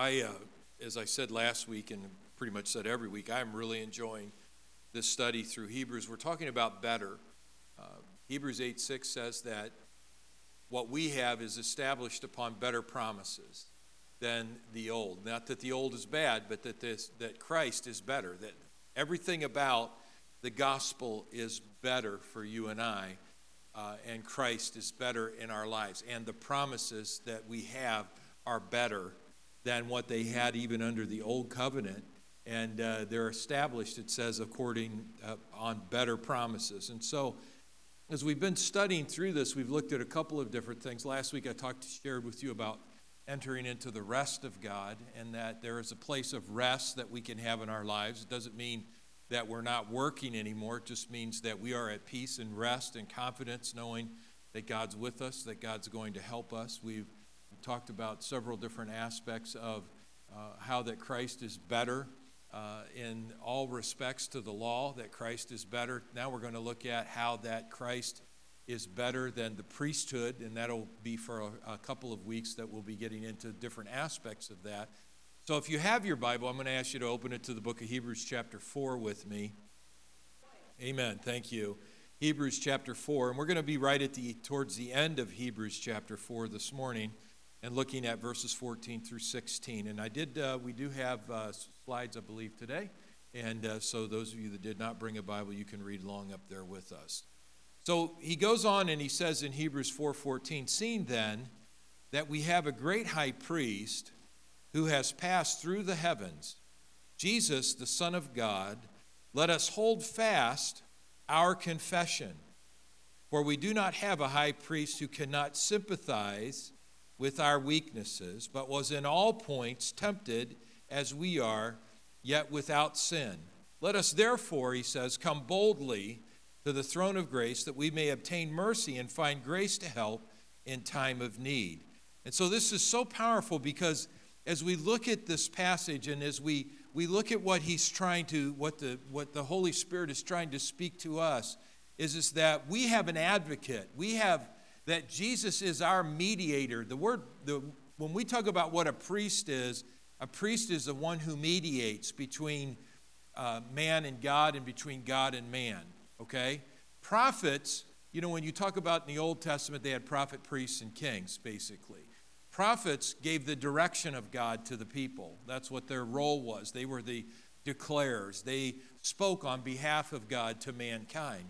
I, uh, as I said last week and pretty much said every week, I'm really enjoying this study through Hebrews. We're talking about better. Uh, Hebrews 8 6 says that what we have is established upon better promises than the old. Not that the old is bad, but that, this, that Christ is better, that everything about the gospel is better for you and I, uh, and Christ is better in our lives. And the promises that we have are better than what they had even under the old covenant. And uh, they're established, it says, according uh, on better promises. And so, as we've been studying through this, we've looked at a couple of different things. Last week, I talked, to shared with you about entering into the rest of God, and that there is a place of rest that we can have in our lives. It doesn't mean that we're not working anymore. It just means that we are at peace and rest and confidence, knowing that God's with us, that God's going to help us. We've talked about several different aspects of uh, how that Christ is better uh, in all respects to the law, that Christ is better. Now we're going to look at how that Christ is better than the priesthood, and that'll be for a, a couple of weeks that we'll be getting into different aspects of that. So if you have your Bible, I'm going to ask you to open it to the book of Hebrews, chapter 4, with me. Amen. Thank you. Hebrews chapter 4, and we're going to be right at the towards the end of Hebrews chapter 4 this morning and looking at verses 14 through 16. And I did, uh, we do have uh, slides, I believe, today. And uh, so those of you that did not bring a Bible, you can read along up there with us. So he goes on and he says in Hebrews 4:14, "Seeing then that we have a great high priest who has passed through the heavens, Jesus, the Son of God, let us hold fast our confession. For we do not have a high priest who cannot sympathize with our weaknesses, but was in all points tempted as we are, yet without sin. Let us therefore, he says, come boldly to the throne of grace that we may obtain mercy and find grace to help in time of need. And so this is so powerful because as we look at this passage and as we, we look at what he's trying to, what the, what the Holy Spirit is trying to speak to us, is, is that we have an advocate. We have that Jesus is our mediator. The word, the, when we talk about what a priest is, a priest is the one who mediates between uh, man and God and between God and man, okay? Prophets, you know, when you talk about in the Old Testament, they had prophet, priests, and kings, basically. Prophets gave the direction of God to the people. That's what their role was. They were the declarers, they spoke on behalf of God to mankind.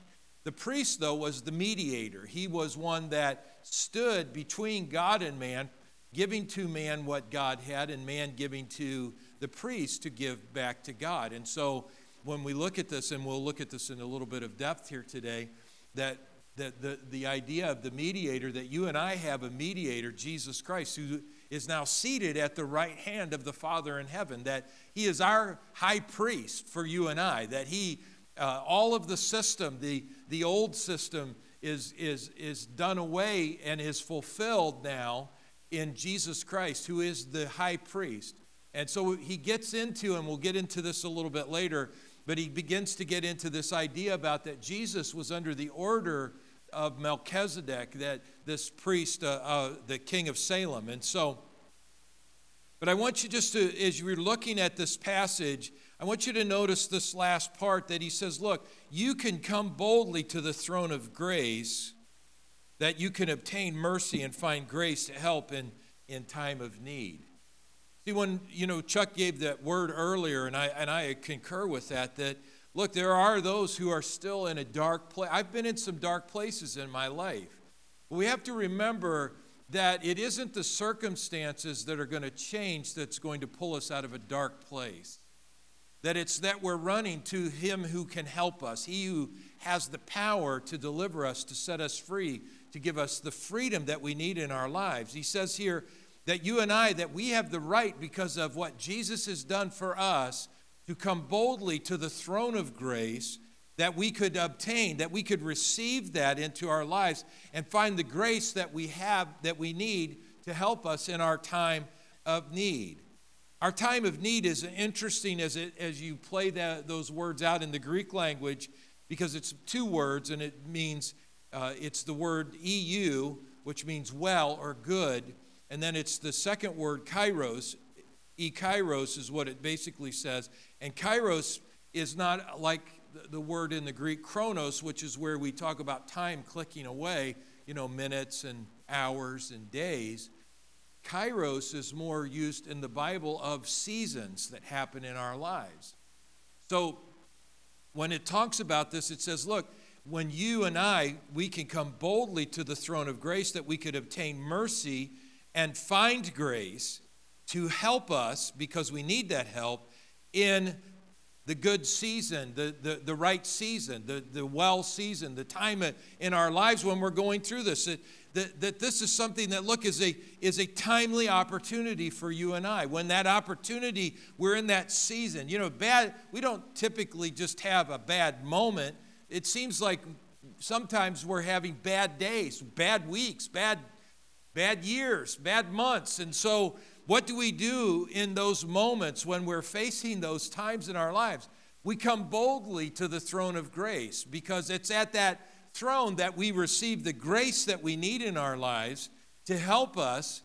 The priest, though, was the mediator. He was one that stood between God and man, giving to man what God had, and man giving to the priest to give back to God. And so, when we look at this, and we'll look at this in a little bit of depth here today, that, that the, the idea of the mediator, that you and I have a mediator, Jesus Christ, who is now seated at the right hand of the Father in heaven, that he is our high priest for you and I, that he uh, all of the system, the, the old system, is, is, is done away and is fulfilled now in Jesus Christ, who is the high priest. And so he gets into, and we'll get into this a little bit later, but he begins to get into this idea about that Jesus was under the order of Melchizedek, that this priest, uh, uh, the king of Salem. And so, but I want you just to, as you're looking at this passage, I want you to notice this last part that he says, Look, you can come boldly to the throne of grace that you can obtain mercy and find grace to help in, in time of need. See, when, you know, Chuck gave that word earlier, and I, and I concur with that, that, look, there are those who are still in a dark place. I've been in some dark places in my life. We have to remember that it isn't the circumstances that are going to change that's going to pull us out of a dark place that it's that we're running to Him who can help us, He who has the power to deliver us, to set us free, to give us the freedom that we need in our lives. He says here that you and I, that we have the right because of what Jesus has done for us to come boldly to the throne of grace that we could obtain, that we could receive that into our lives and find the grace that we have, that we need to help us in our time of need. Our time of need is interesting as, it, as you play that, those words out in the Greek language because it's two words and it means uh, it's the word EU, which means well or good, and then it's the second word, kairos, E kairos is what it basically says. And kairos is not like the word in the Greek chronos, which is where we talk about time clicking away, you know, minutes and hours and days. Kairos is more used in the Bible of seasons that happen in our lives. So when it talks about this, it says, look, when you and I, we can come boldly to the throne of grace that we could obtain mercy and find grace to help us because we need that help in the good season, the, the, the right season, the, the well season, the time in our lives when we're going through this. That, that, that this is something that, look, is a, is a timely opportunity for you and I. When that opportunity, we're in that season. You know, bad, we don't typically just have a bad moment. It seems like sometimes we're having bad days, bad weeks, bad, bad years, bad months. And so what do we do in those moments when we're facing those times in our lives? We come boldly to the throne of grace because it's at that throne that we receive the grace that we need in our lives to help us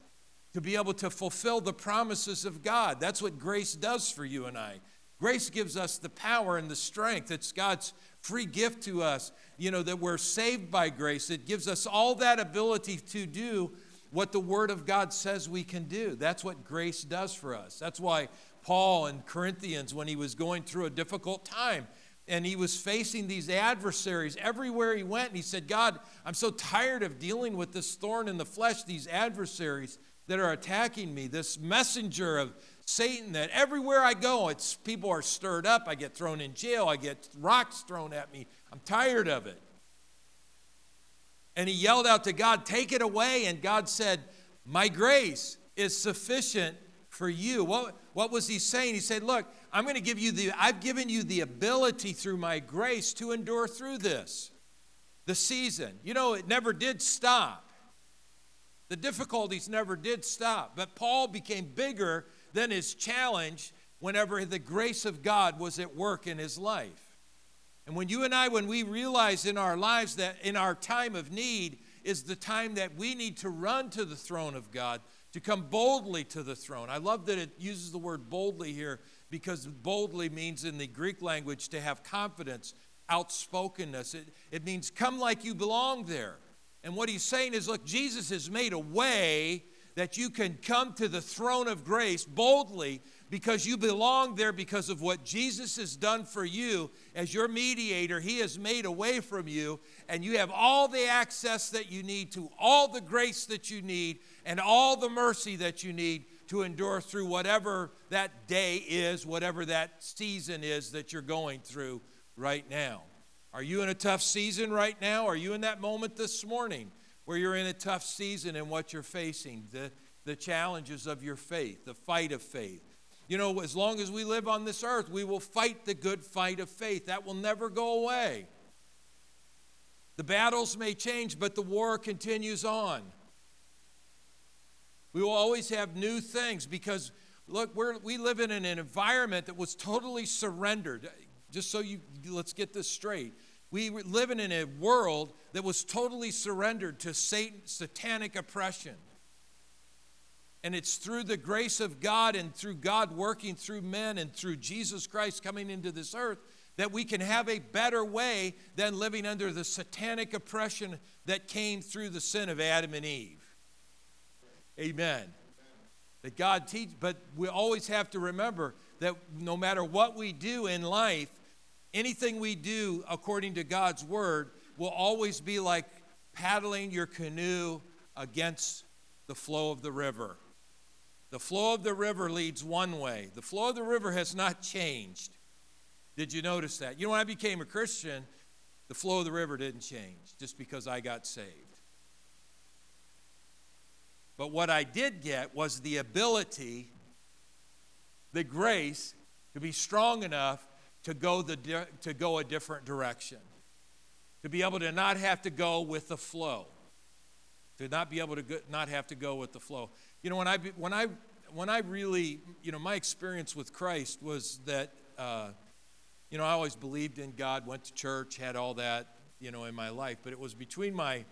to be able to fulfill the promises of God. That's what grace does for you and I. Grace gives us the power and the strength. It's God's free gift to us, you know, that we're saved by grace. It gives us all that ability to do what the Word of God says we can do. That's what grace does for us. That's why Paul in Corinthians, when he was going through a difficult time, and he was facing these adversaries everywhere he went, and he said, God, I'm so tired of dealing with this thorn in the flesh, these adversaries that are attacking me, this messenger of Satan that everywhere I go, it's people are stirred up. I get thrown in jail. I get rocks thrown at me. I'm tired of it. And he yelled out to God, Take it away. And God said, My grace is sufficient for you. What, what was he saying? He said, Look, I'm going to give you the, I've given you the ability through my grace to endure through this. The season. You know, it never did stop. The difficulties never did stop. But Paul became bigger than his challenge whenever the grace of God was at work in his life. And when you and I, when we realize in our lives that in our time of need is the time that we need to run to the throne of God, to come boldly to the throne. I love that it uses the word boldly here because boldly means in the Greek language to have confidence, outspokenness. It, it means come like you belong there. And what he's saying is look, Jesus has made a way that you can come to the throne of grace boldly because you belong there because of what Jesus has done for you as your mediator. He has made a way from you, and you have all the access that you need to all the grace that you need and all the mercy that you need to endure through whatever that day is, whatever that season is that you're going through right now. Are you in a tough season right now? Are you in that moment this morning where you're in a tough season and what you're facing? The, the challenges of your faith, the fight of faith. You know, as long as we live on this earth, we will fight the good fight of faith. That will never go away. The battles may change, but the war continues on. We will always have new things because, look, we live in an environment that was totally surrendered. Just so you, let's get this straight. We live in a world that was totally surrendered to Satan, satanic oppression. And it's through the grace of God and through God working through men and through Jesus Christ coming into this earth that we can have a better way than living under the satanic oppression that came through the sin of Adam and Eve. Amen. That God teach, but we always have to remember that no matter what we do in life, anything we do according to God's word will always be like paddling your canoe against the flow of the river. The flow of the river leads one way. The flow of the river has not changed. Did you notice that? You know, when I became a Christian, the flow of the river didn't change just because I got saved. But what I did get was the ability, the grace to be strong enough to go, the, to go a different direction, to be able to not have to go with the flow, to not be able to go, not have to go with the flow. You know, when I, when I, when I really, you know, my experience with Christ was that, uh, you know, I always believed in God, went to church, had all that, you know, in my life, but it was between my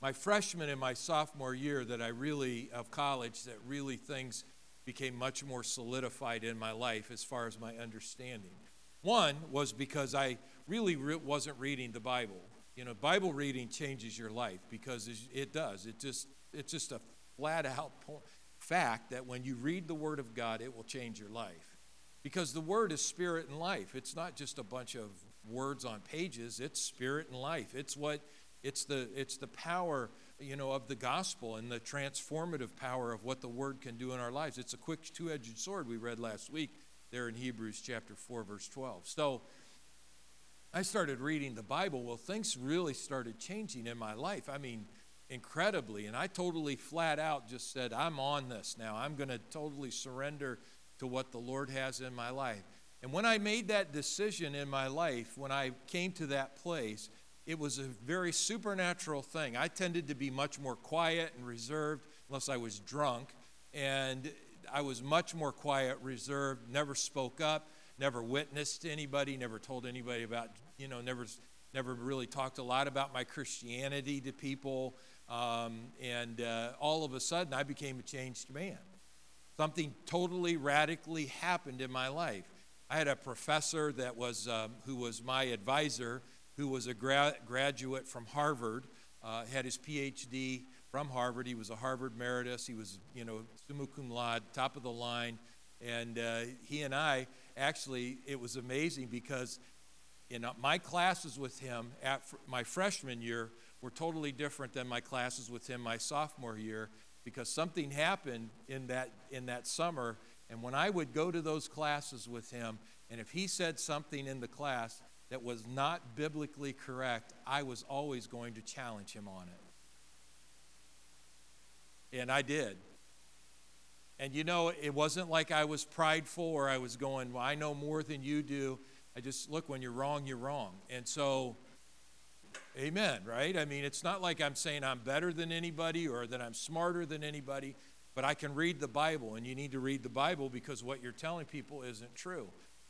my freshman and my sophomore year that I really, of college, that really things became much more solidified in my life as far as my understanding. One was because I really re- wasn't reading the Bible. You know, Bible reading changes your life because it does. It just it's just a flat out fact that when you read the Word of God, it will change your life. Because the Word is spirit and life. It's not just a bunch of words on pages. It's spirit and life. It's what it's the it's the power you know of the gospel and the transformative power of what the Word can do in our lives. It's a quick two-edged sword we read last week there in Hebrews chapter four verse twelve. So. I started reading the Bible. Well, things really started changing in my life. I mean, incredibly. And I totally flat out just said, I'm on this now. I'm going to totally surrender to what the Lord has in my life. And when I made that decision in my life, when I came to that place, it was a very supernatural thing. I tended to be much more quiet and reserved unless I was drunk. And I was much more quiet, reserved, never spoke up, never witnessed anybody, never told anybody about, you know, never, never really talked a lot about my Christianity to people. Um, and uh, all of a sudden, I became a changed man. Something totally radically happened in my life. I had a professor that was, um, who was my advisor, who was a gra- graduate from Harvard, uh, had his PhD from Harvard. He was a Harvard emeritus. He was, you know, summa cum laude, top of the line. And uh, he and I actually, it was amazing because in uh, my classes with him at my freshman year, were totally different than my classes with him my sophomore year because something happened in that in that summer and when I would go to those classes with him and if he said something in the class that was not biblically correct, I was always going to challenge him on it. And I did. And you know, it wasn't like I was prideful or I was going, well, I know more than you do. I just, look, when you're wrong, you're wrong. And so Amen, right? I mean, it's not like I'm saying I'm better than anybody or that I'm smarter than anybody, but I can read the Bible, and you need to read the Bible because what you're telling people isn't true.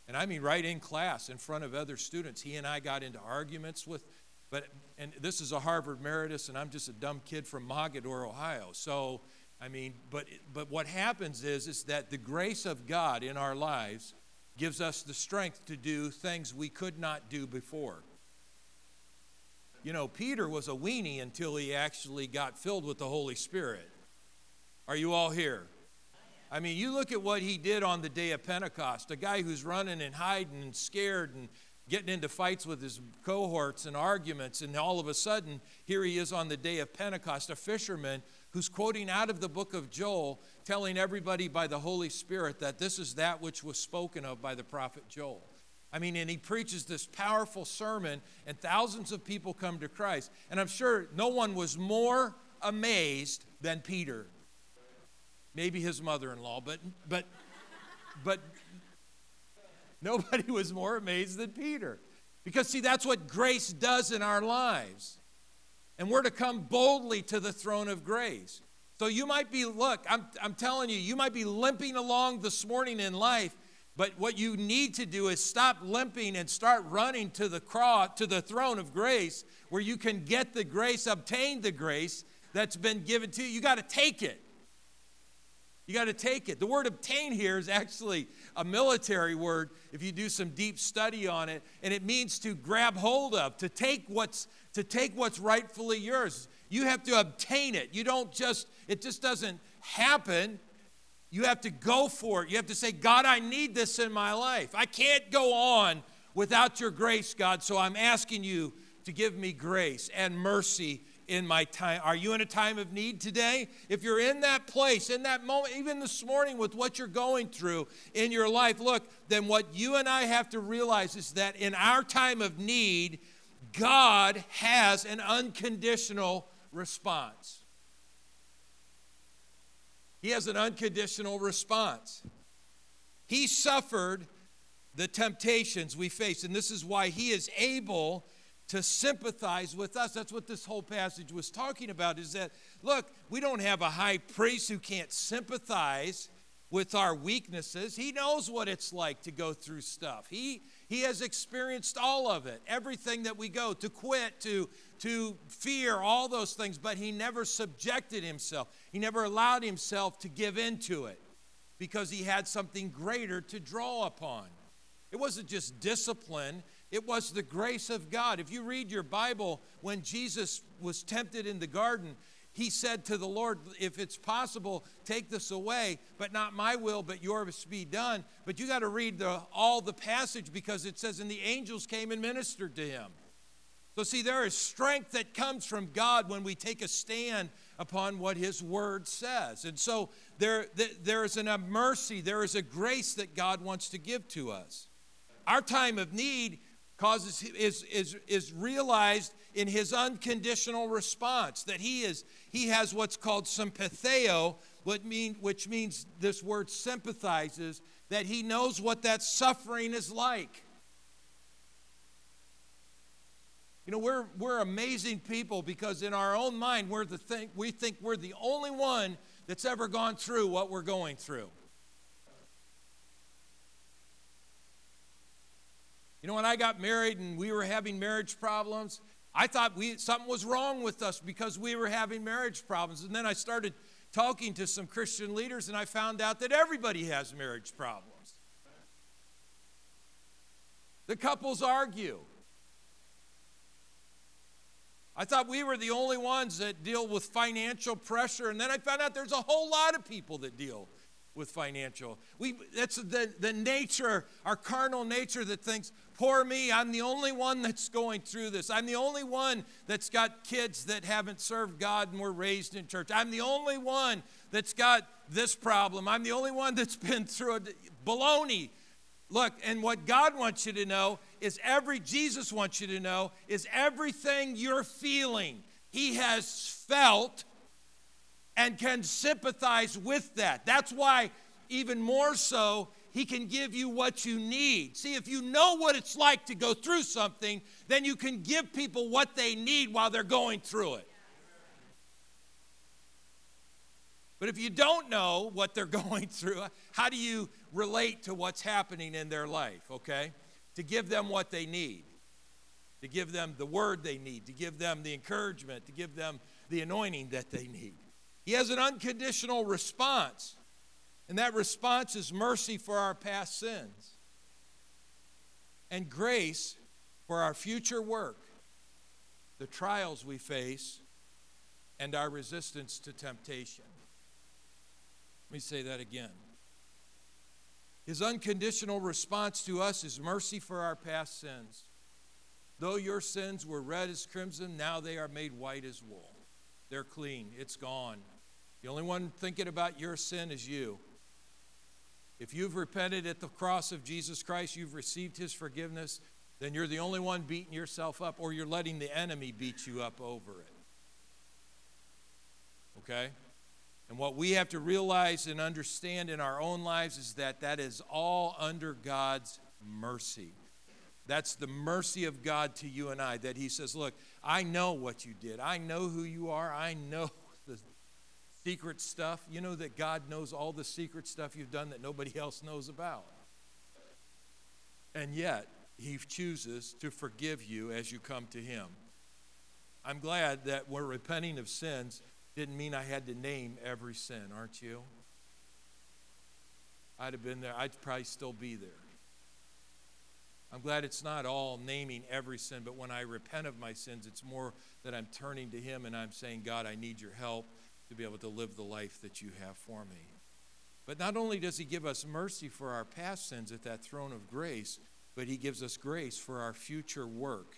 And I mean, right in class, in front of other students, he and I got into arguments with, but, and this is a Harvard emeritus, and I'm just a dumb kid from Mogadore, Ohio. So, I mean, but, but what happens is, is that the grace of God in our lives gives us the strength to do things we could not do before. You know, Peter was a weenie until he actually got filled with the Holy Spirit. Are you all here? I mean, you look at what he did on the day of Pentecost a guy who's running and hiding and scared and getting into fights with his cohorts and arguments, and all of a sudden, here he is on the day of Pentecost, a fisherman who's quoting out of the book of Joel, telling everybody by the Holy Spirit that this is that which was spoken of by the prophet Joel. I mean, and he preaches this powerful sermon, and thousands of people come to Christ. And I'm sure no one was more amazed than Peter. Maybe his mother in law, but, but, but nobody was more amazed than Peter. Because, see, that's what grace does in our lives. And we're to come boldly to the throne of grace. So you might be, look, I'm, I'm telling you, you might be limping along this morning in life but what you need to do is stop limping and start running to the cross, to the throne of grace, where you can get the grace, obtain the grace that's been given to you. You got to take it. You got to take it. The word obtain here is actually a military word if you do some deep study on it, and it means to grab hold of, to take what's to take what's rightfully yours. You have to obtain it. You don't just it just doesn't happen. You have to go for it. You have to say, God, I need this in my life. I can't go on without your grace, God. So I'm asking you to give me grace and mercy in my time. Are you in a time of need today? If you're in that place, in that moment, even this morning with what you're going through in your life, look, then what you and I have to realize is that in our time of need, God has an unconditional response. He has an unconditional response. He suffered the temptations we face, and this is why he is able to sympathize with us. That's what this whole passage was talking about is that, look, we don't have a high priest who can't sympathize with our weaknesses. He knows what it's like to go through stuff. He, he has experienced all of it, everything that we go to quit, to, to fear, all those things, but he never subjected himself. He never allowed himself to give into it. because he had something greater to draw upon. It wasn't just discipline, it was the grace of God. If you read your Bible, when Jesus was tempted in the garden, he said to the Lord, If it's possible, take this away, but not my will, but yours be done. But you got to read the, all the passage because it says, And the angels came and ministered to him. So, see, there is strength that comes from God when we take a stand upon what His Word says. And so, there, there is a mercy, there is a grace that God wants to give to us. Our time of need causes is, is, is realized in his unconditional response that he is he has what's called sympatheo what mean, which means this word sympathizes that he knows what that suffering is like. You know we're, we're amazing people because in our own mind we're the thing we think we're the only one that's ever gone through what we're going through. You know, when I got married and we were having marriage problems, I thought we, something was wrong with us because we were having marriage problems. And then I started talking to some Christian leaders and I found out that everybody has marriage problems. The couples argue. I thought we were the only ones that deal with financial pressure, and then I found out there's a whole lot of people that deal with financial. We, that's the, the nature, our carnal nature that thinks, poor me, I'm the only one that's going through this. I'm the only one that's got kids that haven't served God and were raised in church. I'm the only one that's got this problem. I'm the only one that's been through it. Baloney. Look, and what God wants you to know is every, Jesus wants you to know, is everything you're feeling, He has felt and can sympathize with that. That's why, even more so, he can give you what you need. See, if you know what it's like to go through something, then you can give people what they need while they're going through it. But if you don't know what they're going through, how do you relate to what's happening in their life, okay? To give them what they need, to give them the word they need, to give them the encouragement, to give them the anointing that they need. He has an unconditional response, and that response is mercy for our past sins and grace for our future work, the trials we face, and our resistance to temptation. Let me say that again. His unconditional response to us is mercy for our past sins. Though your sins were red as crimson, now they are made white as wool. They're clean, it's gone. The only one thinking about your sin is you. If you've repented at the cross of Jesus Christ, you've received his forgiveness, then you're the only one beating yourself up, or you're letting the enemy beat you up over it. Okay? And what we have to realize and understand in our own lives is that that is all under God's mercy. That's the mercy of God to you and I, that He says, Look, I know what you did. I know who you are. I know secret stuff. You know that God knows all the secret stuff you've done that nobody else knows about. And yet, He chooses to forgive you as you come to Him. I'm glad that we're repenting of sins didn't mean I had to name every sin, aren't you? I'd have been there, I'd probably still be there. I'm glad it's not all naming every sin, but when I repent of my sins, it's more that I'm turning to Him and I'm saying, God, I need your help to be able to live the life that you have for me. But not only does He give us mercy for our past sins at that throne of grace, but He gives us grace for our future work.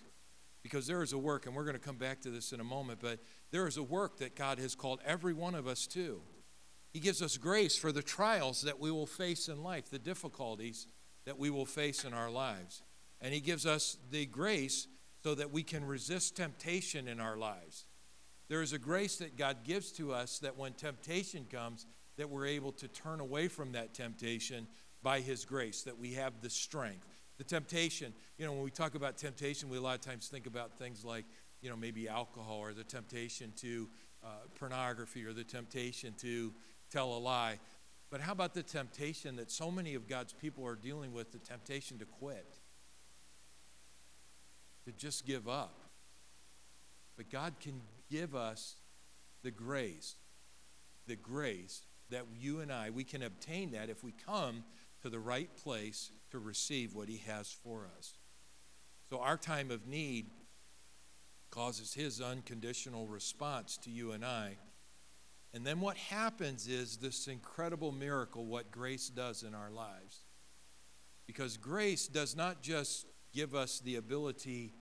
Because there is a work, and we're going to come back to this in a moment, but there is a work that God has called every one of us to. He gives us grace for the trials that we will face in life, the difficulties that we will face in our lives. And He gives us the grace so that we can resist temptation in our lives. There is a grace that God gives to us that when temptation comes, that we're able to turn away from that temptation by His grace, that we have the strength. The temptation, you know, when we talk about temptation, we a lot of times think about things like, you know, maybe alcohol or the temptation to uh, pornography or the temptation to tell a lie. But how about the temptation that so many of God's people are dealing with the temptation to quit, to just give up? But God can give us the grace, the grace that you and I, we can obtain that if we come to the right place to receive what He has for us. So our time of need causes His unconditional response to you and I. And then what happens is this incredible miracle, what grace does in our lives. Because grace does not just give us the ability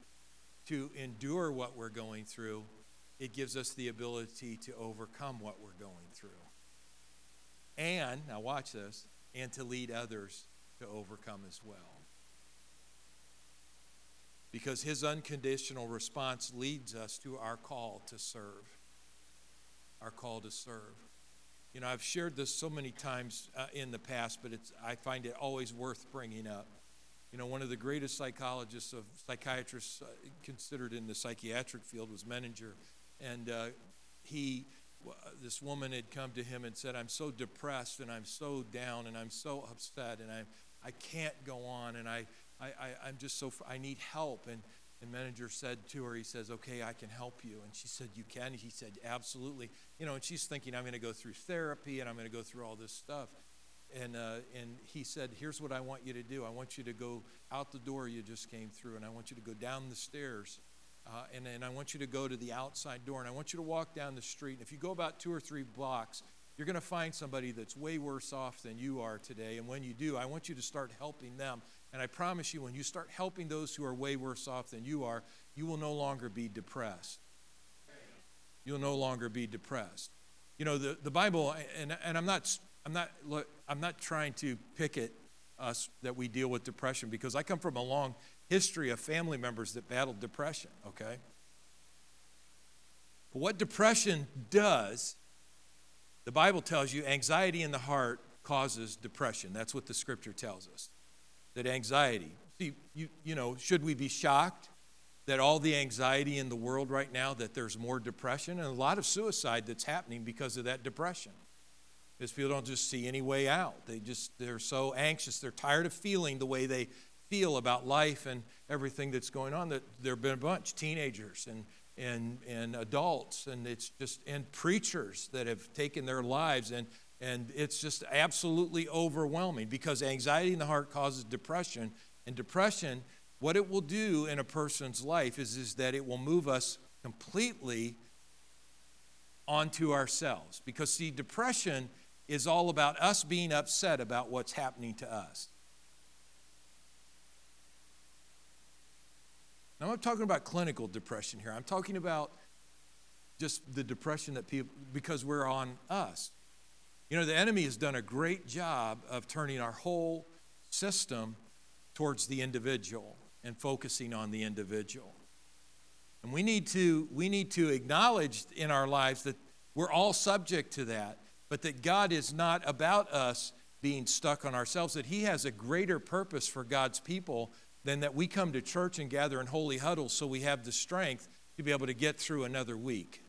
to endure what we're going through, it gives us the ability to overcome what we're going through. And, now watch this, and to lead others to overcome as well. Because his unconditional response leads us to our call to serve. Our call to serve. You know, I've shared this so many times uh, in the past, but it's, I find it always worth bringing up. You know, one of the greatest psychologists of psychiatrists uh, considered in the psychiatric field was Menninger, and uh, he, this woman had come to him and said, "I'm so depressed and I'm so down and I'm so upset and I, I can't go on and I, I, I I'm just so I need help." And the Menninger said to her, he says, "Okay, I can help you." And she said, "You can?" He said, "Absolutely." You know, and she's thinking, "I'm going to go through therapy and I'm going to go through all this stuff." and, uh, and he said, Here's what I want you to do. I want you to go out the door you just came through, and I want you to go down the stairs. Uh, and, I want you to go to the outside door, and I want you to walk down the street. And if you go about two or three blocks, you're going to find somebody that's way worse off than you are today. And when you do, I want you to start helping them. And I promise you, when you start helping those who are way worse off than you are, you will no longer be depressed. You'll no longer be depressed. You know, the, the Bible, and, and I'm not I'm not, look, I'm not trying to pick at us that we deal with depression because I come from a long history of family members that battled depression, okay? But what depression does, the Bible tells you anxiety in the heart causes depression. That's what the scripture tells us. That anxiety. See, you, you know, should we be shocked that all the anxiety in the world right now, that there's more depression and a lot of suicide that's happening because of that depression? Because people don't just see any way out. They just, they're so anxious. They're tired of feeling the way they feel about life and everything that's going on that there have been a bunch, teenagers and, and, and adults, and it's just, and preachers that have taken their lives. And, and it's just absolutely overwhelming because anxiety in the heart causes depression. And depression, what it will do in a person's life is, is that it will move us completely onto ourselves. Because, see, depression is all about us being upset about what's happening to us. Now, I'm not talking about clinical depression here. I'm talking about just the depression that people, because we're on us. You know, the enemy has done a great job of turning our whole system towards the individual and focusing on the individual. And we need to, we need to acknowledge in our lives that we're all subject to that but that God is not about us being stuck on ourselves, that He has a greater purpose for God's people than that we come to church and gather in holy huddles so we have the strength to be able to get through another week.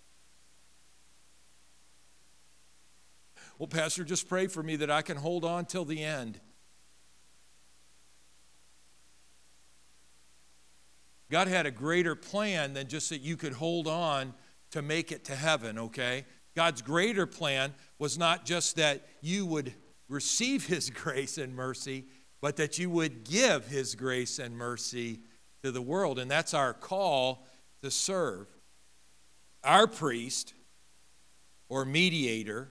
Well, Pastor, just pray for me that I can hold on till the end. God had a greater plan than just that you could hold on to make it to heaven, okay? God's greater plan was not just that you would receive His grace and mercy, but that you would give His grace and mercy to the world. And that's our call to serve. Our priest or mediator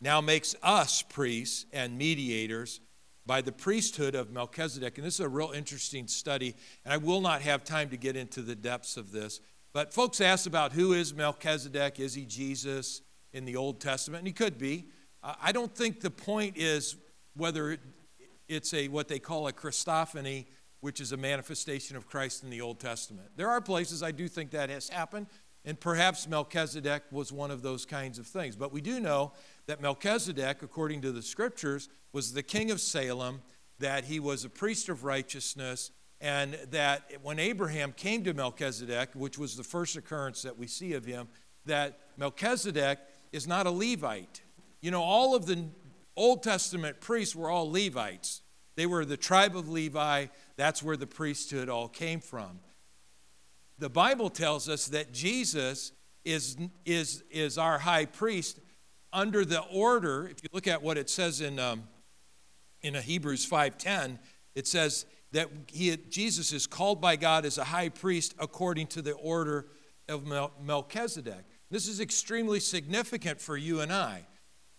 now makes us priests and mediators by the priesthood of Melchizedek. And this is a real interesting study, and I will not have time to get into the depths of this. But folks ask about who is Melchizedek? Is he Jesus? in the Old Testament, and he could be. I don't think the point is whether it's a what they call a Christophany, which is a manifestation of Christ in the Old Testament. There are places I do think that has happened, and perhaps Melchizedek was one of those kinds of things. But we do know that Melchizedek, according to the scriptures, was the king of Salem, that he was a priest of righteousness, and that when Abraham came to Melchizedek, which was the first occurrence that we see of him, that Melchizedek is not a Levite. You know, all of the Old Testament priests were all Levites. They were the tribe of Levi. That's where the priesthood all came from. The Bible tells us that Jesus is, is, is our high priest under the order. If you look at what it says in um, in Hebrews 5:10, it says that he, Jesus is called by God as a high priest according to the order of Melchizedek. This is extremely significant for you and I.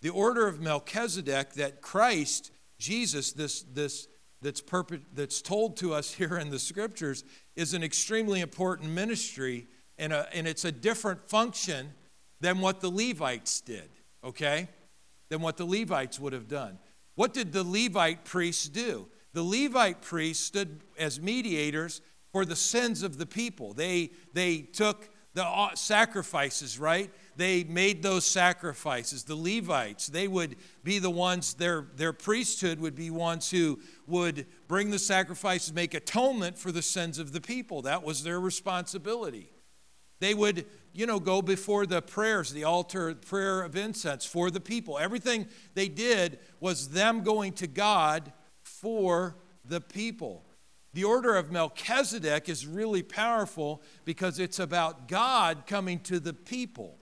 The order of Melchizedek that Christ, Jesus, this, this that's, perp- that's told to us here in the scriptures, is an extremely important ministry, and, a, and it's a different function than what the Levites did, okay? Than what the Levites would have done. What did the Levite priests do? The Levite priests stood as mediators for the sins of the people. They, they took the uh, sacrifices, right? They made those sacrifices. The Levites, they would be the ones, their, their priesthood would be ones who would bring the sacrifices, make atonement for the sins of the people. That was their responsibility. They would, you know, go before the prayers, the altar prayer of incense for the people. Everything they did was them going to God for the people. The order of Melchizedek is really powerful because it's about God coming to the people.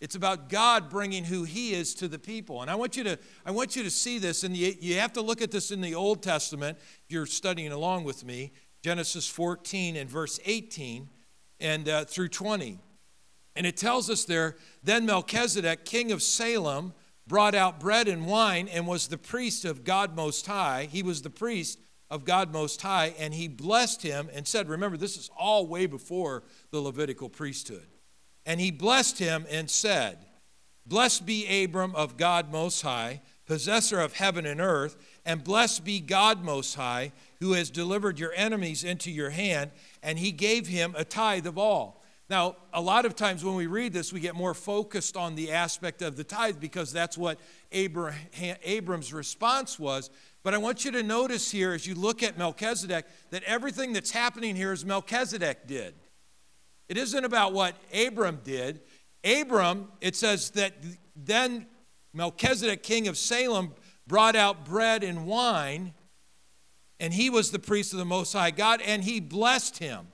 It's about God bringing who He is to the people. And I want you to, I want you to see this, and you, you have to look at this in the Old Testament if you're studying along with me. Genesis 14 and verse 18 and uh, through 20. And it tells us there, then Melchizedek, king of Salem, brought out bread and wine and was the priest of God Most High. He was the priest of God Most High, and he blessed him and said, Remember, this is all way before the Levitical priesthood. And he blessed him and said, Blessed be Abram of God Most High, possessor of heaven and earth, and blessed be God Most High, who has delivered your enemies into your hand, and he gave him a tithe of all. Now, a lot of times when we read this, we get more focused on the aspect of the tithe because that's what Abraham, Abram's response was. But I want you to notice here as you look at Melchizedek that everything that's happening here is Melchizedek did. It isn't about what Abram did. Abram, it says that then Melchizedek, king of Salem, brought out bread and wine, and he was the priest of the Most High God, and he blessed him.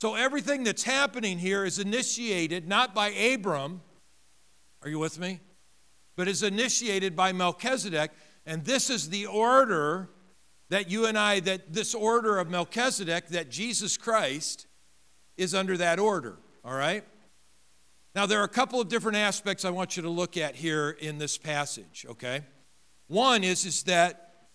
So everything that's happening here is initiated not by Abram, are you with me? But is initiated by Melchizedek. And this is the order that you and I, that this order of Melchizedek, that Jesus Christ is under that order, all right? Now, there are a couple of different aspects I want you to look at here in this passage, okay? One is, is that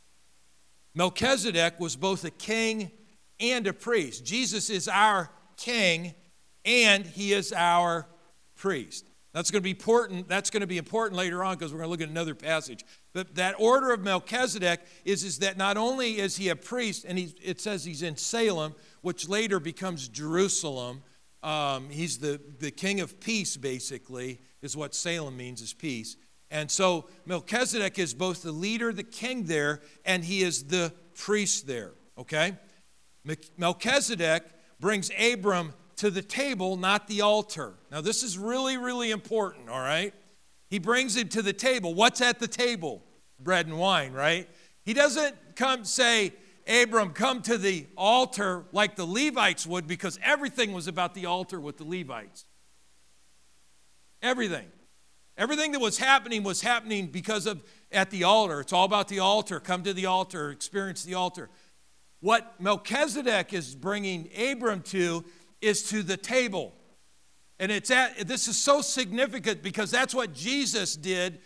Melchizedek was both a king and a priest. Jesus is our king and he is our priest. That's going to be important. That's going to be important later on because we're going to look at another passage. But that order of Melchizedek is, is that not only is he a priest, and he, it says he's in Salem, which later becomes Jerusalem. Um, he's the, the king of peace, basically, is what Salem means, is peace. And so Melchizedek is both the leader, the king there, and he is the priest there, okay? Melchizedek brings Abram to the table, not the altar. Now, this is really, really important, all right? He brings him to the table. What's at the table? Bread and wine, right? He doesn't come say, Abram, come to the altar like the Levites would, because everything was about the altar with the Levites. Everything. Everything that was happening was happening because of at the altar. It's all about the altar. Come to the altar, experience the altar. What Melchizedek is bringing Abram to is to the table. And it's at, this is so significant because that's what Jesus did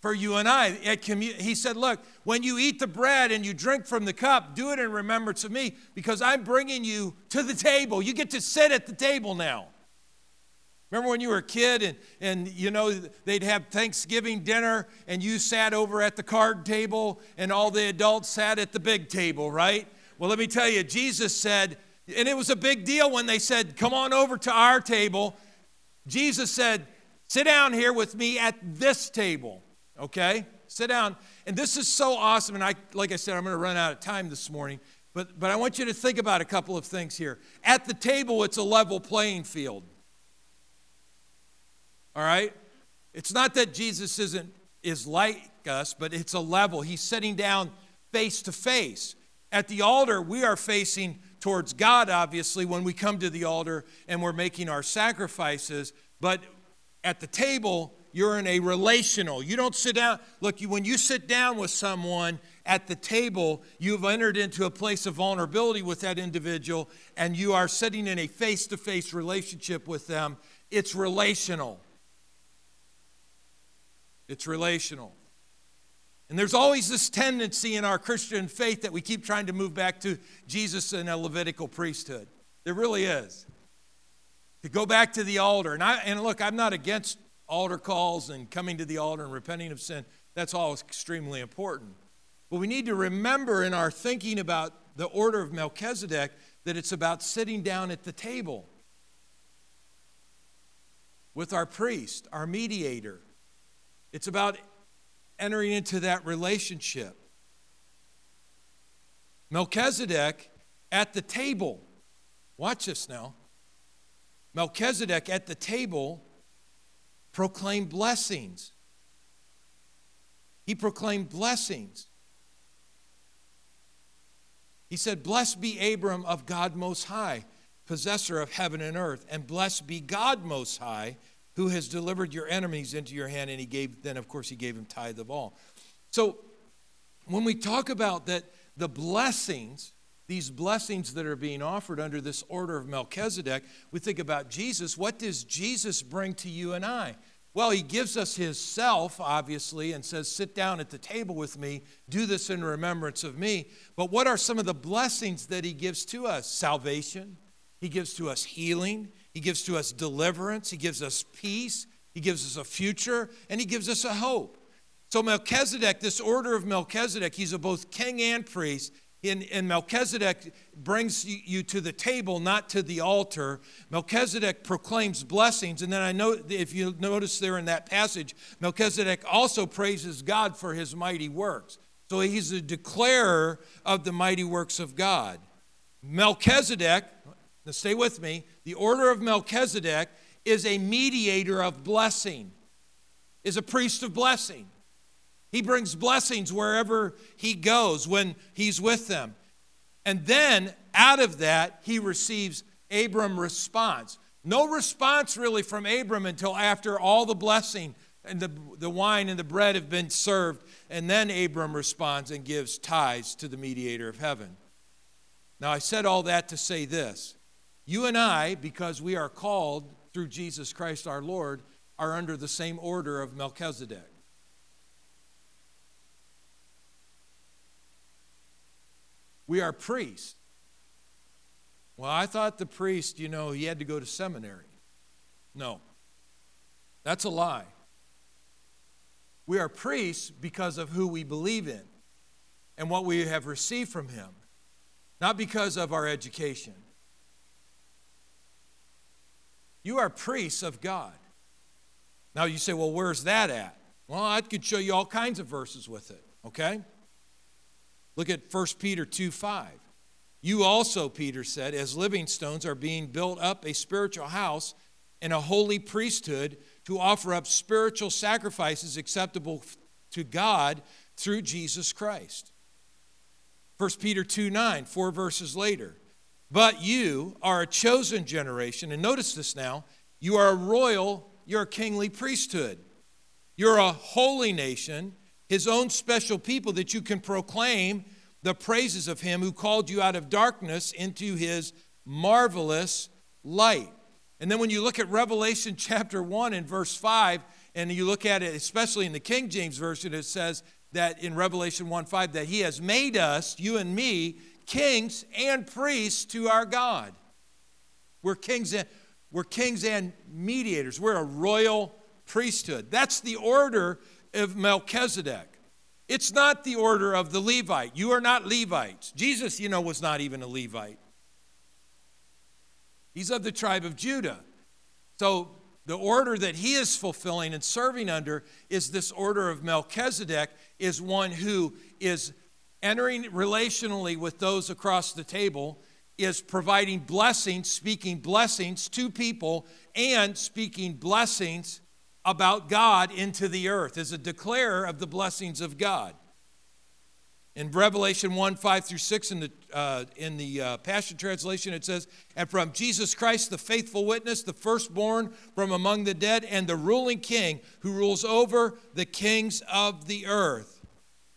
for you and I. He said, Look, when you eat the bread and you drink from the cup, do it in remembrance of me because I'm bringing you to the table. You get to sit at the table now. Remember when you were a kid and, and you know they'd have Thanksgiving dinner and you sat over at the card table and all the adults sat at the big table, right? Well, let me tell you, Jesus said, and it was a big deal when they said, Come on over to our table. Jesus said, Sit down here with me at this table, okay? Sit down. And this is so awesome. And I, like I said, I'm going to run out of time this morning. But, but I want you to think about a couple of things here. At the table, it's a level playing field. All right? It's not that Jesus isn't is like us, but it's a level. He's sitting down face to face. At the altar, we are facing towards God, obviously, when we come to the altar and we're making our sacrifices. But at the table, you're in a relational. You don't sit down. Look, you, when you sit down with someone at the table, you've entered into a place of vulnerability with that individual, and you are sitting in a face to face relationship with them. It's relational. It's relational. And there's always this tendency in our Christian faith that we keep trying to move back to Jesus and a Levitical priesthood. There really is. To go back to the altar. And, I, and look, I'm not against altar calls and coming to the altar and repenting of sin. That's all extremely important. But we need to remember in our thinking about the order of Melchizedek that it's about sitting down at the table with our priest, our mediator. It's about entering into that relationship. Melchizedek at the table. Watch this now. Melchizedek at the table proclaimed blessings. He proclaimed blessings. He said, Blessed be Abram of God Most High, possessor of heaven and earth, and blessed be God Most High, who has delivered your enemies into your hand. And he gave, then of course, he gave him tithe of all. So when we talk about that, the blessings, these blessings that are being offered under this order of Melchizedek, we think about Jesus. What does Jesus bring to you and I? Well, he gives us his self, obviously, and says, Sit down at the table with me, do this in remembrance of me. But what are some of the blessings that he gives to us? Salvation, he gives to us healing, he gives to us deliverance, he gives us peace, he gives us a future, and he gives us a hope. So, Melchizedek, this order of Melchizedek, he's a both king and priest. And, Melchizedek brings you to the table, not to the altar. Melchizedek proclaims blessings. And then I know, if you notice there in that passage, Melchizedek also praises God for his mighty works. So he's a declarer of the mighty works of God. Melchizedek, now stay with me, the order of Melchizedek is a mediator of blessing, is a priest of blessing. He brings blessings wherever he goes when he's with them. And then out of that, he receives Abram response. No response really from Abram until after all the blessing and the, the wine and the bread have been served. And then Abram responds and gives tithes to the mediator of heaven. Now, I said all that to say this. You and I, because we are called through Jesus Christ our Lord, are under the same order of Melchizedek. We are priests. Well, I thought the priest, you know, he had to go to seminary. No, that's a lie. We are priests because of who we believe in and what we have received from him, not because of our education. You are priests of God. Now you say, well, where's that at? Well, I could show you all kinds of verses with it, okay? Look at 1 Peter 2 5. You also, Peter said, as living stones are being built up a spiritual house and a holy priesthood to offer up spiritual sacrifices acceptable to God through Jesus Christ. 1 Peter 2 9, four verses later. But you are a chosen generation, and notice this now you are a royal, you're a kingly priesthood. You're a holy nation, his own special people that you can proclaim the praises of him who called you out of darkness into his marvelous light. And then when you look at Revelation chapter 1 and verse 5, and you look at it, especially in the King James Version, it says that in Revelation 1 5, that he has made us, you and me, kings and priests to our God. We're kings and, we're kings and mediators. We're a royal priesthood. That's the order of Melchizedek. It's not the order of the Levite. You are not Levites. Jesus, you know, was not even a Levite. He's of the tribe of Judah. So the order that he is fulfilling and serving under is this order of Melchizedek, is one who is entering relationally with those across the table, is providing blessings, speaking blessings to people, and speaking blessings about God into the earth, as a declarer of the blessings of God. In Revelation 1 5 through 6, in the, uh, in the uh, Passion Translation, it says, And from Jesus Christ, the faithful witness, the firstborn from among the dead, and the ruling king who rules over the kings of the earth.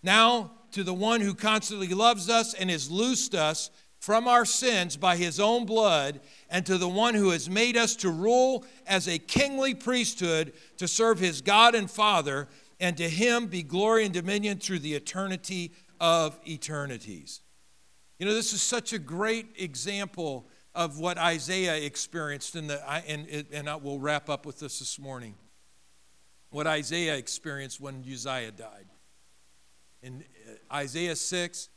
Now, to the one who constantly loves us and has loosed us from our sins by his own blood, and to the one who has made us to rule as a kingly priesthood to serve his God and Father, and to him be glory and dominion through the eternity of eternities. You know, this is such a great example of what Isaiah experienced in the, and, and I will wrap up with this this morning. What Isaiah experienced when Uzziah died. In uh, Isaiah 6,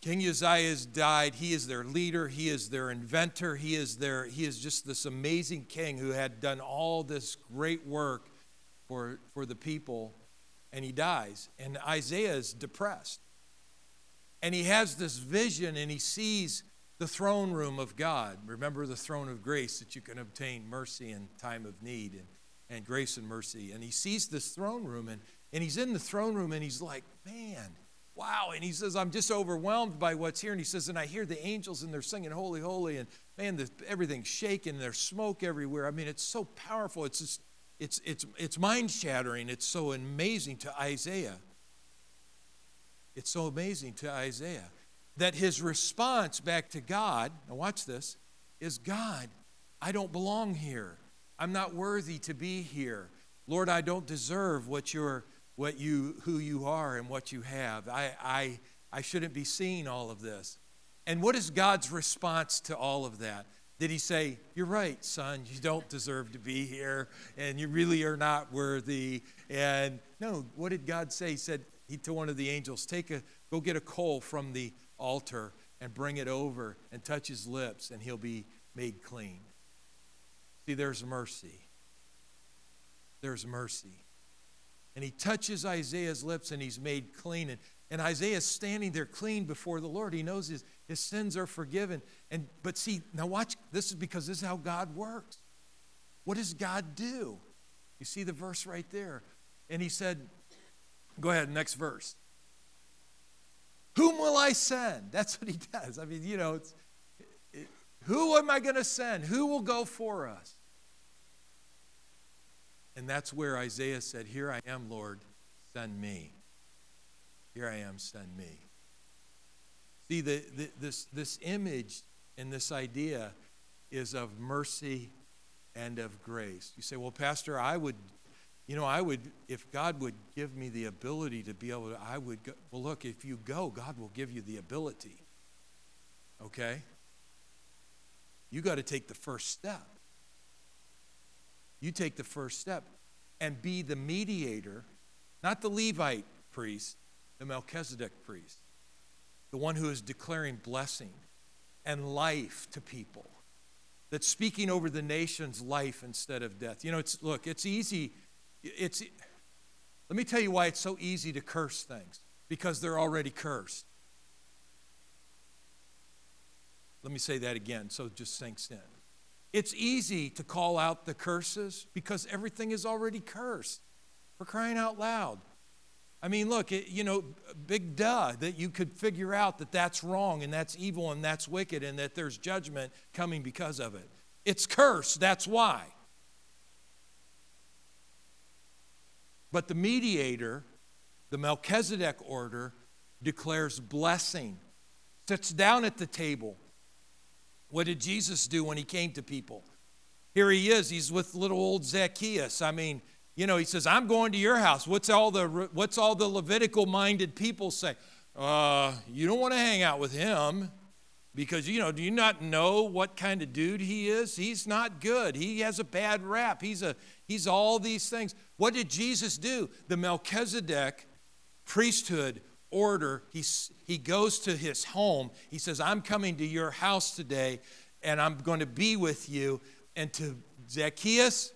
King Uzziah has died. He is their leader. He is their inventor. He is their, he is just this amazing king who had done all this great work for, for the people. And he dies. And Isaiah is depressed. And he has this vision and he sees the throne room of God. Remember the throne of grace that you can obtain mercy in time of need and, and grace and mercy. And he sees this throne room and, and he's in the throne room and he's like, man, wow. And he says, I'm just overwhelmed by what's here. And he says, and I hear the angels and they're singing holy, holy. And man, the, everything's shaking and there's smoke everywhere. I mean, it's so powerful. It's just, it's, it's, it's mind shattering. It's so amazing to Isaiah. It's so amazing to Isaiah that his response back to God, now watch this, is God, I don't belong here. I'm not worthy to be here. Lord, I don't deserve what you're what you who you are and what you have. I I I shouldn't be seeing all of this. And what is God's response to all of that? Did he say, You're right, son, you don't deserve to be here, and you really are not worthy? And no, what did God say? He said, he to one of the angels, take a go get a coal from the altar and bring it over and touch his lips and he'll be made clean. See, there's mercy. There's mercy. And he touches Isaiah's lips and he's made clean. And, and Isaiah's standing there clean before the Lord. He knows his, his sins are forgiven. And but see, now watch, this is because this is how God works. What does God do? You see the verse right there. And he said, Go ahead, next verse. Whom will I send? That's what he does. I mean, you know, it, who am I going to send? Who will go for us? And that's where Isaiah said, Here I am, Lord, send me. Here I am, send me. See, the, the, this, this image and this idea is of mercy and of grace. You say, Well, Pastor, I would you know, I would, if God would give me the ability to be able to, I would go. Well, look, if you go, God will give you the ability. Okay? You got to take the first step. You take the first step and be the mediator, not the Levite priest, the Melchizedek priest, the one who is declaring blessing and life to people, that's speaking over the nation's life instead of death. You know, it's look, it's easy it's, let me tell you why it's so easy to curse things because they're already cursed. Let me say that again so it just sinks in. It's easy to call out the curses because everything is already cursed. For crying out loud. I mean, look, it, you know, big duh that you could figure out that that's wrong and that's evil and that's wicked and that there's judgment coming because of it. It's cursed, that's why. But the mediator, the Melchizedek order, declares blessing, sits down at the table. What did Jesus do when he came to people? Here he is, he's with little old Zacchaeus. I mean, you know, he says, I'm going to your house. What's all the, what's all the Levitical minded people say? Uh, you don't want to hang out with him because, you know, do you not know what kind of dude he is? He's not good. He has a bad rap. He's, a, he's all these things. What did Jesus do? The Melchizedek priesthood order, he, he goes to his home. He says, I'm coming to your house today and I'm going to be with you. And to Zacchaeus,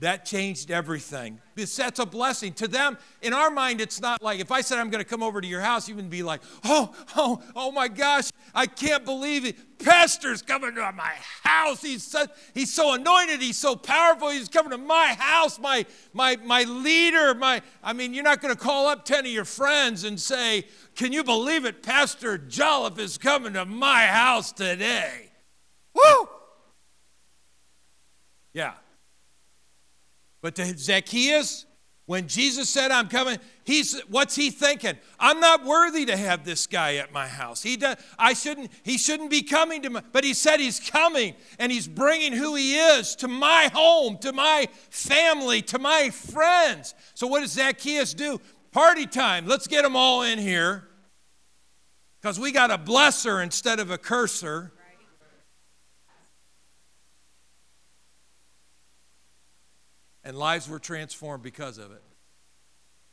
That changed everything. That's a blessing. To them, in our mind, it's not like if I said I'm going to come over to your house, you would be like, oh, oh, oh my gosh, I can't believe it. Pastor's coming to my house. He's so, he's so anointed. He's so powerful. He's coming to my house, my, my, my leader. My, I mean, you're not going to call up 10 of your friends and say, Can you believe it? Pastor Jolliffe is coming to my house today. Woo! Yeah. But to Zacchaeus, when Jesus said, I'm coming, he's what's he thinking? I'm not worthy to have this guy at my house. He does, I shouldn't, he shouldn't be coming to my, But he said he's coming and he's bringing who he is to my home, to my family, to my friends. So what does Zacchaeus do? Party time. Let's get them all in here. Because we got a blesser instead of a curser. And lives were transformed because of it.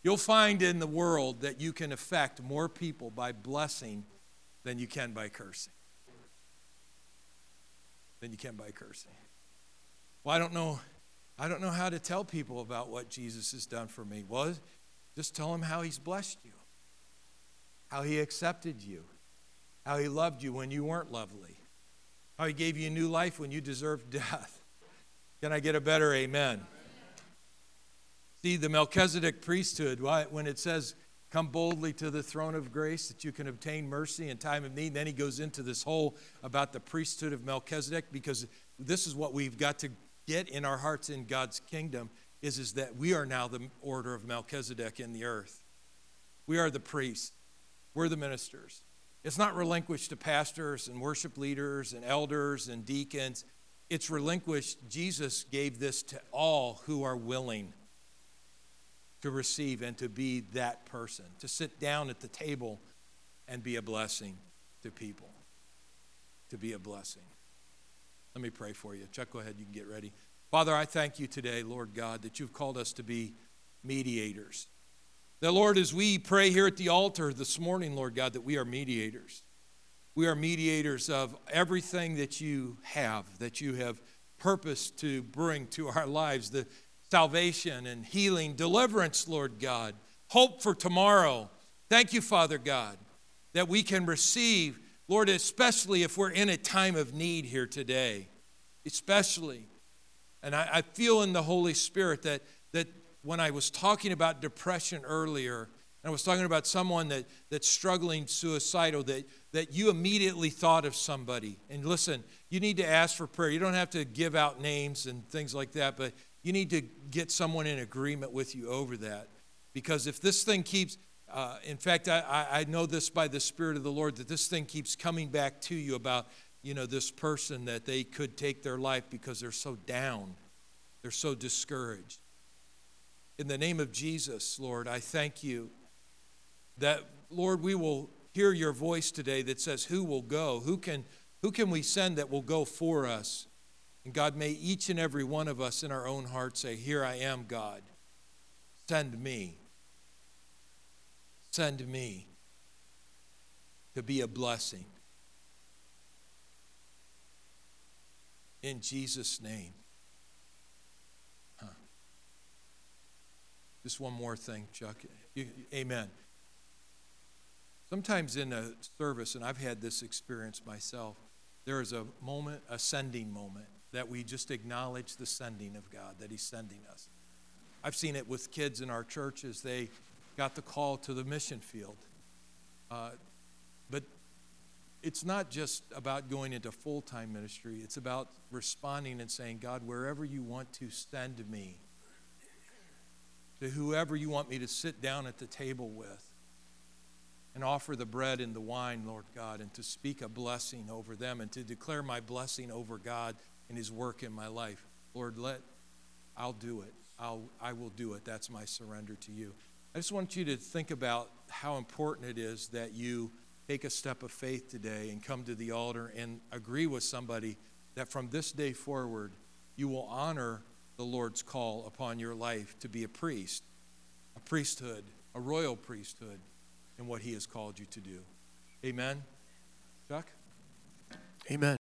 You'll find in the world that you can affect more people by blessing than you can by cursing. Than you can by cursing. Well, I don't know. I don't know how to tell people about what Jesus has done for me. Well, just tell them how he's blessed you, how he accepted you, how he loved you when you weren't lovely, how he gave you a new life when you deserved death. Can I get a better amen? See, the Melchizedek priesthood, when it says, Come boldly to the throne of grace that you can obtain mercy in time of need. And then he goes into this whole about the priesthood of Melchizedek because this is what we've got to get in our hearts in God's kingdom is, is that we are now the order of Melchizedek in the earth. We are the priests, we're the ministers. It's not relinquished to pastors and worship leaders and elders and deacons. It's relinquished. Jesus gave this to all who are willing to receive and to be that person, to sit down at the table and be a blessing to people. To be a blessing. Let me pray for you. Chuck, go ahead. You can get ready. Father, I thank you today, Lord God, that you've called us to be mediators. That, Lord, as we pray here at the altar this morning, Lord God, that we are mediators. We are mediators of everything that you have, that you have purposed to bring to our lives. The salvation and healing, deliverance, Lord God, hope for tomorrow. Thank you, Father God, that we can receive, Lord, especially if we're in a time of need here today, especially. And I, I feel in the Holy Spirit that, that when I was talking about depression earlier, and I was talking about someone that, that's struggling suicidal, that, that you immediately thought of somebody. And listen, you need to ask for prayer. You don't have to give out names and things like that, but you need to get someone in agreement with you over that. Because if this thing keeps, uh, in fact, I, I know this by the Spirit of the Lord, that this thing keeps coming back to you about, you know, this person that they could take their life because they're so down, they're so discouraged. In the name of Jesus, Lord, I thank you that, Lord, we will hear your voice today that says, Who will go? Who can, who can we send that will go for us? And God, may each and every one of us in our own heart say, Here I am, God. Send me. Send me to be a blessing. In Jesus' name. Just one more thing, Chuck. You, amen. Sometimes in a service, and I've had this experience myself, there is a moment, a sending moment that we just acknowledge the sending of God, that He's sending us. I've seen it with kids in our churches. They got the call to the mission field. Uh, but it's not just about going into full time ministry, it's about responding and saying, God, wherever you want to send me, to whoever you want me to sit down at the table with, and offer the bread and the wine, Lord God, and to speak a blessing over them and to declare my blessing over God and his work in my life. Lord, let I'll do it. I'll I will do it. That's my surrender to you. I just want you to think about how important it is that you take a step of faith today and come to the altar and agree with somebody that from this day forward you will honor the Lord's call upon your life to be a priest, a priesthood, a royal priesthood in what he has called you to do. Amen. Chuck? Amen.